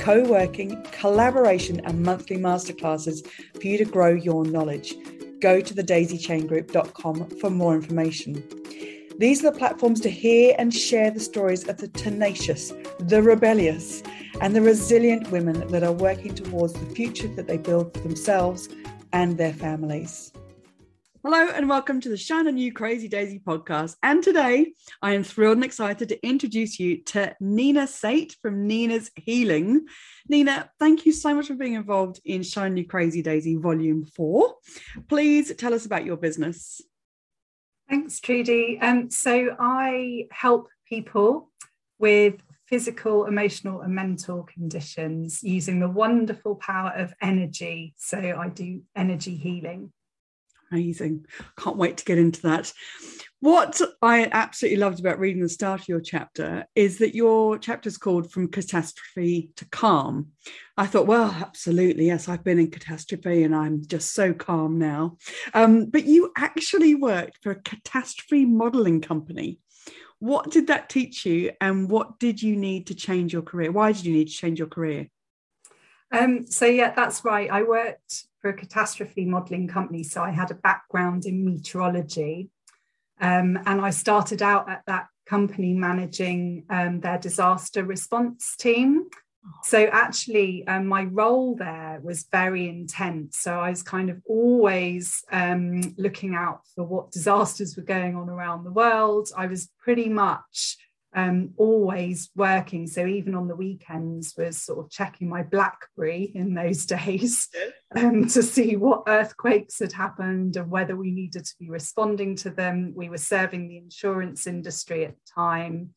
co working, collaboration, and monthly masterclasses for you to grow your knowledge. Go to thedaisychaingroup.com for more information. These are the platforms to hear and share the stories of the tenacious, the rebellious, and the resilient women that are working towards the future that they build for themselves and their families. Hello and welcome to the Shine On You Crazy Daisy podcast. And today I am thrilled and excited to introduce you to Nina Sate from Nina's Healing. Nina, thank you so much for being involved in Shine On You Crazy Daisy Volume 4. Please tell us about your business. Thanks, Trudy. Um, so I help people with physical, emotional, and mental conditions using the wonderful power of energy. So I do energy healing. Amazing. Can't wait to get into that. What I absolutely loved about reading the start of your chapter is that your chapter is called From Catastrophe to Calm. I thought, well, absolutely, yes, I've been in catastrophe and I'm just so calm now. Um, but you actually worked for a catastrophe modeling company. What did that teach you and what did you need to change your career? Why did you need to change your career? Um, so, yeah, that's right. I worked for a catastrophe modelling company. So I had a background in meteorology. Um, and I started out at that company managing um, their disaster response team. So actually, um, my role there was very intense. So I was kind of always um, looking out for what disasters were going on around the world. I was pretty much um, always working. So even on the weekends, was sort of checking my BlackBerry in those days um, to see what earthquakes had happened and whether we needed to be responding to them. We were serving the insurance industry at the time.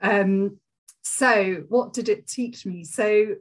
Um, so what did it teach me? So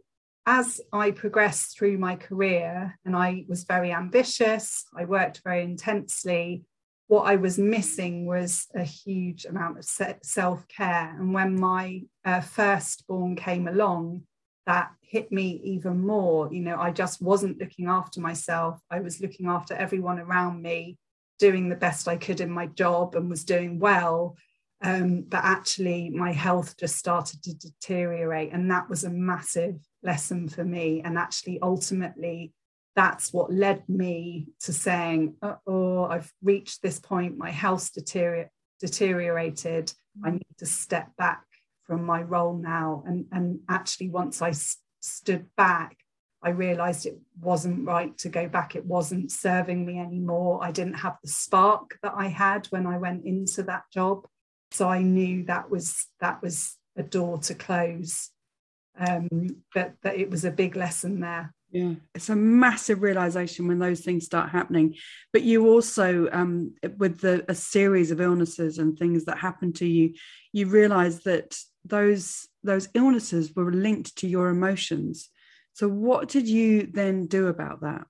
as I progressed through my career, and I was very ambitious, I worked very intensely what I was missing was a huge amount of self care. And when my uh, firstborn came along, that hit me even more. You know, I just wasn't looking after myself. I was looking after everyone around me, doing the best I could in my job and was doing well. Um, but actually, my health just started to deteriorate. And that was a massive lesson for me. And actually, ultimately, that's what led me to saying, oh, I've reached this point, my health deterior- deteriorated. I need to step back from my role now. And, and actually, once I s- stood back, I realized it wasn't right to go back. It wasn't serving me anymore. I didn't have the spark that I had when I went into that job. So I knew that was that was a door to close. Um, but, but it was a big lesson there yeah. It's a massive realization when those things start happening. But you also um, with the a series of illnesses and things that happen to you you realize that those those illnesses were linked to your emotions. So what did you then do about that?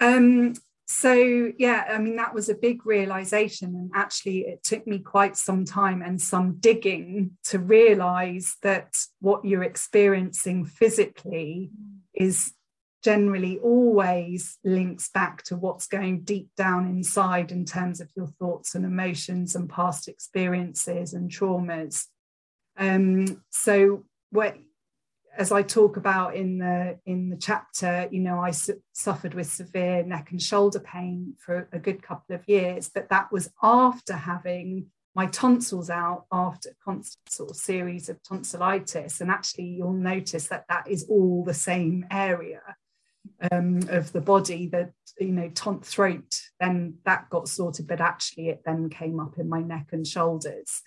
Um so yeah i mean that was a big realization. And actually it took me quite some time and some digging to realize that what you're experiencing physically is generally always links back to what's going deep down inside in terms of your thoughts and emotions and past experiences and traumas. Um, so, what, as I talk about in the in the chapter, you know, I su- suffered with severe neck and shoulder pain for a good couple of years, but that was after having my tonsils out after constant sort of series of tonsillitis. And actually, you'll notice that that is all the same area um, of the body that, you know, ton- throat, then that got sorted, but actually it then came up in my neck and shoulders.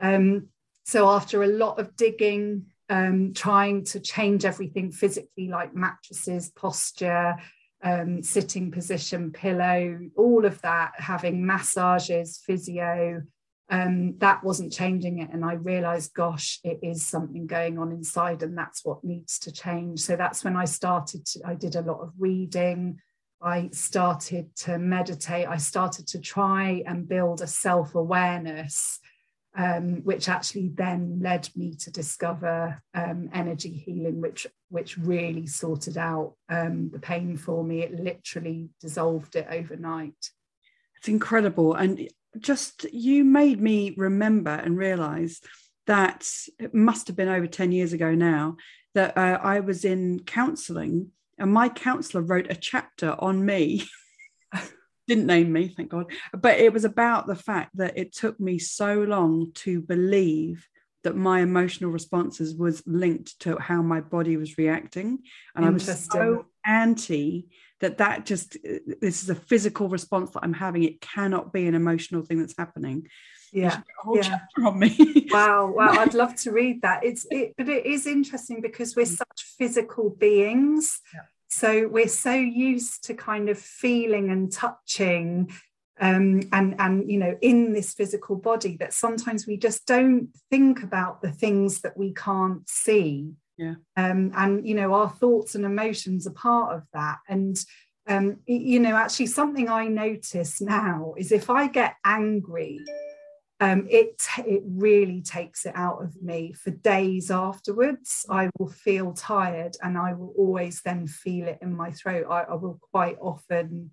Um, so after a lot of digging, um, trying to change everything physically, like mattresses, posture, um, sitting position, pillow, all of that, having massages, physio, um, that wasn't changing it. And I realized, gosh, it is something going on inside, and that's what needs to change. So that's when I started, to, I did a lot of reading. I started to meditate. I started to try and build a self awareness, um, which actually then led me to discover um, energy healing, which which really sorted out um, the pain for me. It literally dissolved it overnight. It's incredible, and just you made me remember and realize that it must have been over 10 years ago now that uh, I was in counseling and my counselor wrote a chapter on me. Didn't name me, thank God. But it was about the fact that it took me so long to believe that my emotional responses was linked to how my body was reacting. And I was so anti that that just this is a physical response that i'm having. It cannot be an emotional thing that's happening. Yeah yeah. on me. Wow wow i'd love to read that. It's it but it is interesting because we're mm. such physical beings. Yeah. so we're so used to kind of feeling and touching um, and and you know in this physical body that sometimes we just don't think about the things that we can't see yeah. Um, and you know our thoughts and emotions are part of that. And um, you know actually something i notice now is if i get angry um, it it really takes it out of me for days afterwards. I will feel tired and i will always then feel it in my throat. I, I will quite often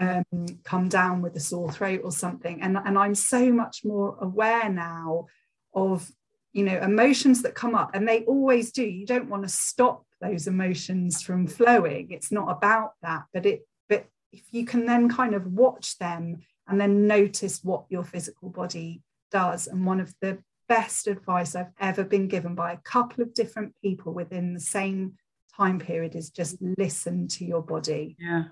um, come down with a sore throat or something. And, and i'm so much more aware now of you know emotions that come up and they always do. You don't want to stop those emotions from flowing. It's not about that but it but if you can then kind of watch them and then notice what your physical body does. And one of the best advice i've ever been given by a couple of different people within the same time period is just listen to your body. Yeah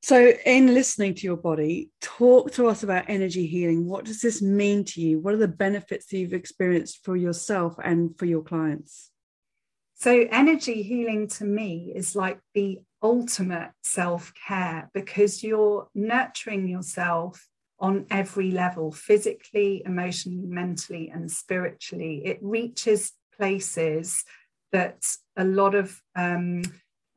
so, in listening to your body, talk to us about energy healing. What does this mean to you? What are the benefits that you've experienced for yourself and for your clients? So, energy healing to me is like the ultimate self care because you're nurturing yourself on every level physically, emotionally, mentally, and spiritually. It reaches places that a lot of um,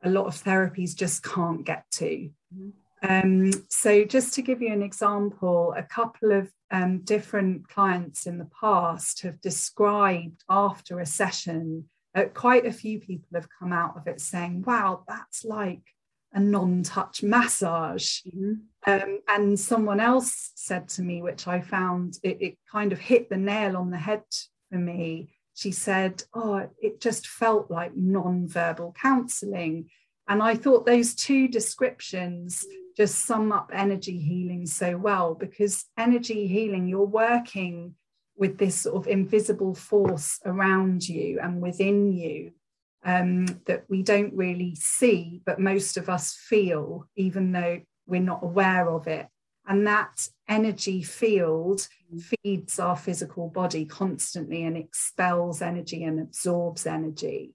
a lot of therapies just can't get to. Mm-hmm. Um, so, just to give you an example, a couple of um, different clients in the past have described after a session, uh, quite a few people have come out of it saying, Wow, that's like a non touch massage. Mm-hmm. Um, and someone else said to me, which I found it, it kind of hit the nail on the head for me she said, Oh, it just felt like non-verbal counseling. And I thought those two descriptions just sum up energy healing so well because energy healing, you're working with this sort of invisible force around you and within you um, that we don't really see, but most of us feel, even though we're not aware of it. And that energy field feeds our physical body constantly and expels energy and absorbs energy.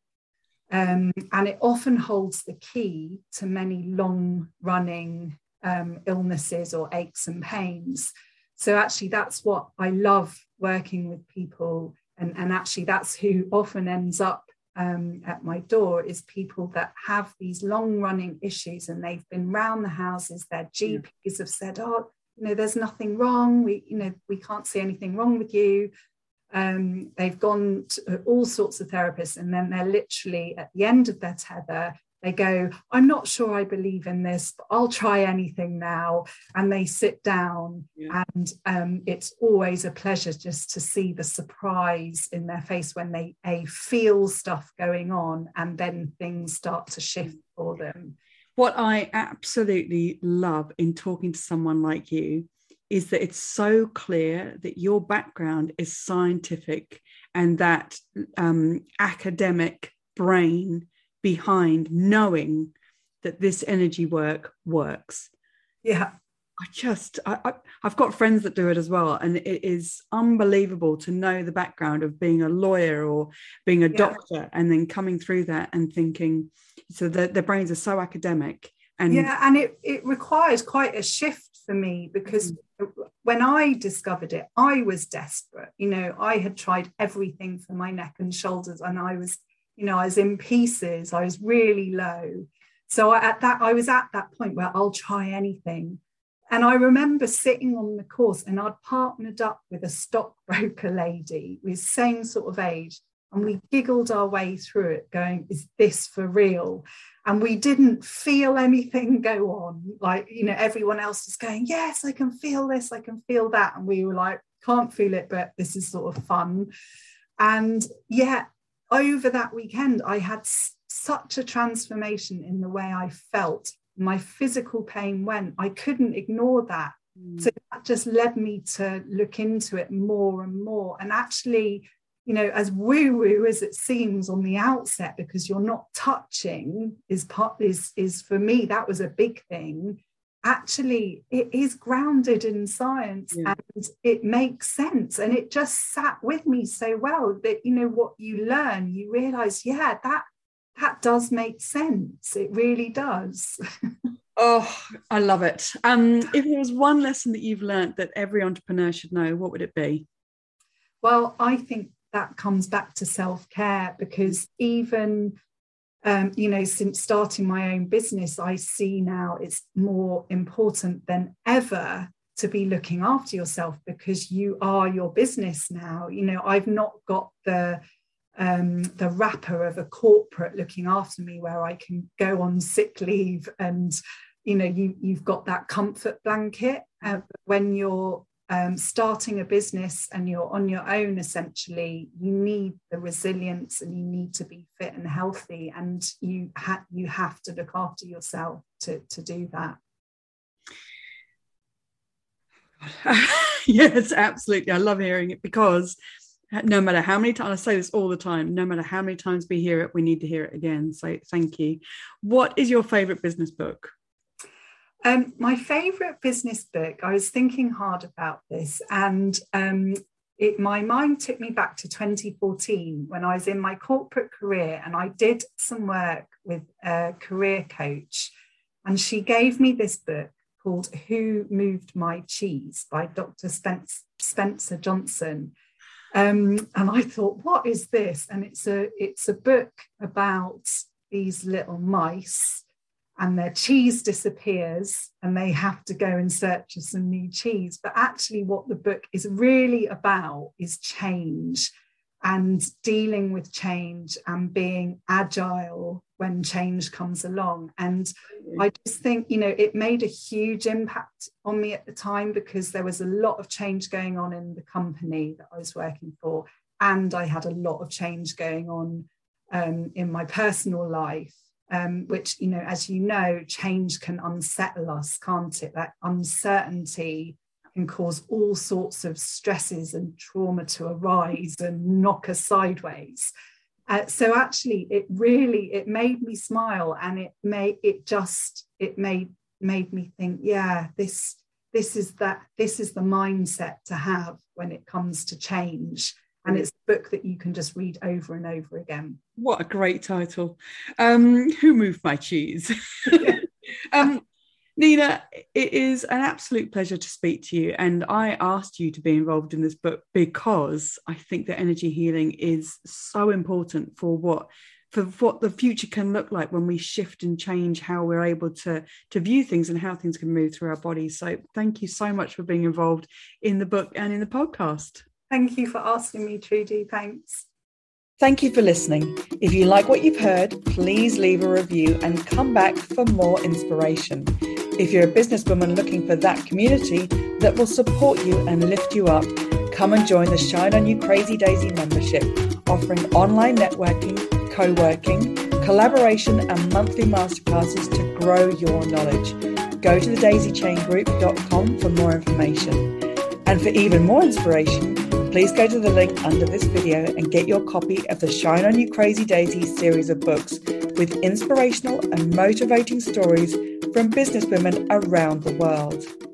Um, and it often holds the key to many long running um, illnesses or aches and pains. So, actually, that's what I love working with people. And, and actually, that's who often ends up um, at my door is people that have these long running issues and they've been round the houses. Their GPs yeah. have said, oh, you know, there's nothing wrong. We, you know, we can't see anything wrong with you. Um, they've gone to all sorts of therapists, and then they're literally at the end of their tether. They go, I'm not sure I believe in this, but I'll try anything now. And they sit down, yeah. and um, it's always a pleasure just to see the surprise in their face when they a feel stuff going on, and then things start to shift for them what I absolutely love in talking to someone like you is that it's so clear that your background is scientific and that um, academic brain behind knowing that this energy work works. Yeah. I just, I, have got friends that do it as well. And it is unbelievable to know the background of being a lawyer or being a yeah. doctor and then coming through that and thinking, so the, their brains are so academic. And yeah, and it, it requires quite a shift for me because mm-hmm. When I discovered it, I was desperate. You know, I had tried everything for my neck and shoulders, and I was, you know, I was in pieces. I was really low. So at that, I was at that point where I'll try anything. And I remember sitting on the course, and I'd partnered up with a stockbroker lady with same sort of age, and we giggled our way through it, going, "Is this for real?" and we didn't feel anything go on. Like you know everyone else was going yes i can feel this i can feel that. And we were like can't feel it but this is sort of fun. And yeah over that weekend i had s- such a transformation in the way i felt. My physical pain went. I couldn't ignore that. Mm. so that just led me to look into it more and more. And actually you know, as woo woo as it seems on the outset, because you're not touching, is part is is for me that was a big thing. Actually, it is grounded in science yeah. and it makes sense. And it just sat with me so well that you know what you learn, you realize, yeah, that that does make sense. It really does. oh, I love it. Um, if there was one lesson that you've learned that every entrepreneur should know, what would it be? Well, I think that comes back to self care because even um, you know, since starting my own business, I see now it's more important than ever to be looking after yourself because you are your business now. You know, I've not got the um, the wrapper of a corporate looking after me where I can go on sick leave and you know you you've got that comfort blanket. Uh, when you're um, starting a business and you're on your own essentially you need the resilience and you need to be fit and healthy and you ha- you have to look after yourself to to do that yes absolutely i love hearing it because no matter how many times I say this all the time, no matter how many times we hear it, we need to hear it again. So thank you. What is your favorite business book? Um, my favorite business book, I was thinking hard about this, and um, it, my mind took me back to 2014 when I was in my corporate career and I did some work with a career coach. And she gave me this book called Who Moved My Cheese by Dr. Spence, Spencer Johnson. Um, and I thought, what is this? And it's a it's a book about these little mice and their cheese disappears and they have to go in search of some new cheese. But actually, what the book is really about is change and dealing with change and being agile when change comes along. And I just think, you know, it made a huge impact on me at the time because there was a lot of change going on in the company that I was working for. And I had a lot of change going on um, in my personal life um, which, you know, as you know, change can unsettle us, can't it? That uncertainty can cause all sorts of stresses and trauma to arise and knock us sideways. Uh, so actually, it really it made me smile, and it made it just it made made me think, yeah, this this is that this is the mindset to have when it comes to change and it's a book that you can just read over and over again. What a great title. Um, who moved my cheese? um, Nina, it is an absolute pleasure to speak to you. And I asked you to be involved in this book because I think that energy healing is so important for what for what the future can look like when we shift and change how we're able to to view things and how things can move through our bodies. So thank you so much for being involved in the book and in the podcast. Thank you for asking me, Trudy. Thanks. Thank you for listening. If you like what you've heard, please leave a review and come back for more inspiration. If you're a businesswoman looking for that community that will support you and lift you up, come and join the Shine On You Crazy Daisy membership, offering online networking, co working, collaboration, and monthly masterclasses to grow your knowledge. Go to thedaisychaingroup.com for more information. And for even more inspiration, please go to the link under this video and get your copy of the Shine On You Crazy Daisy series of books with inspirational and motivating stories from businesswomen around the world.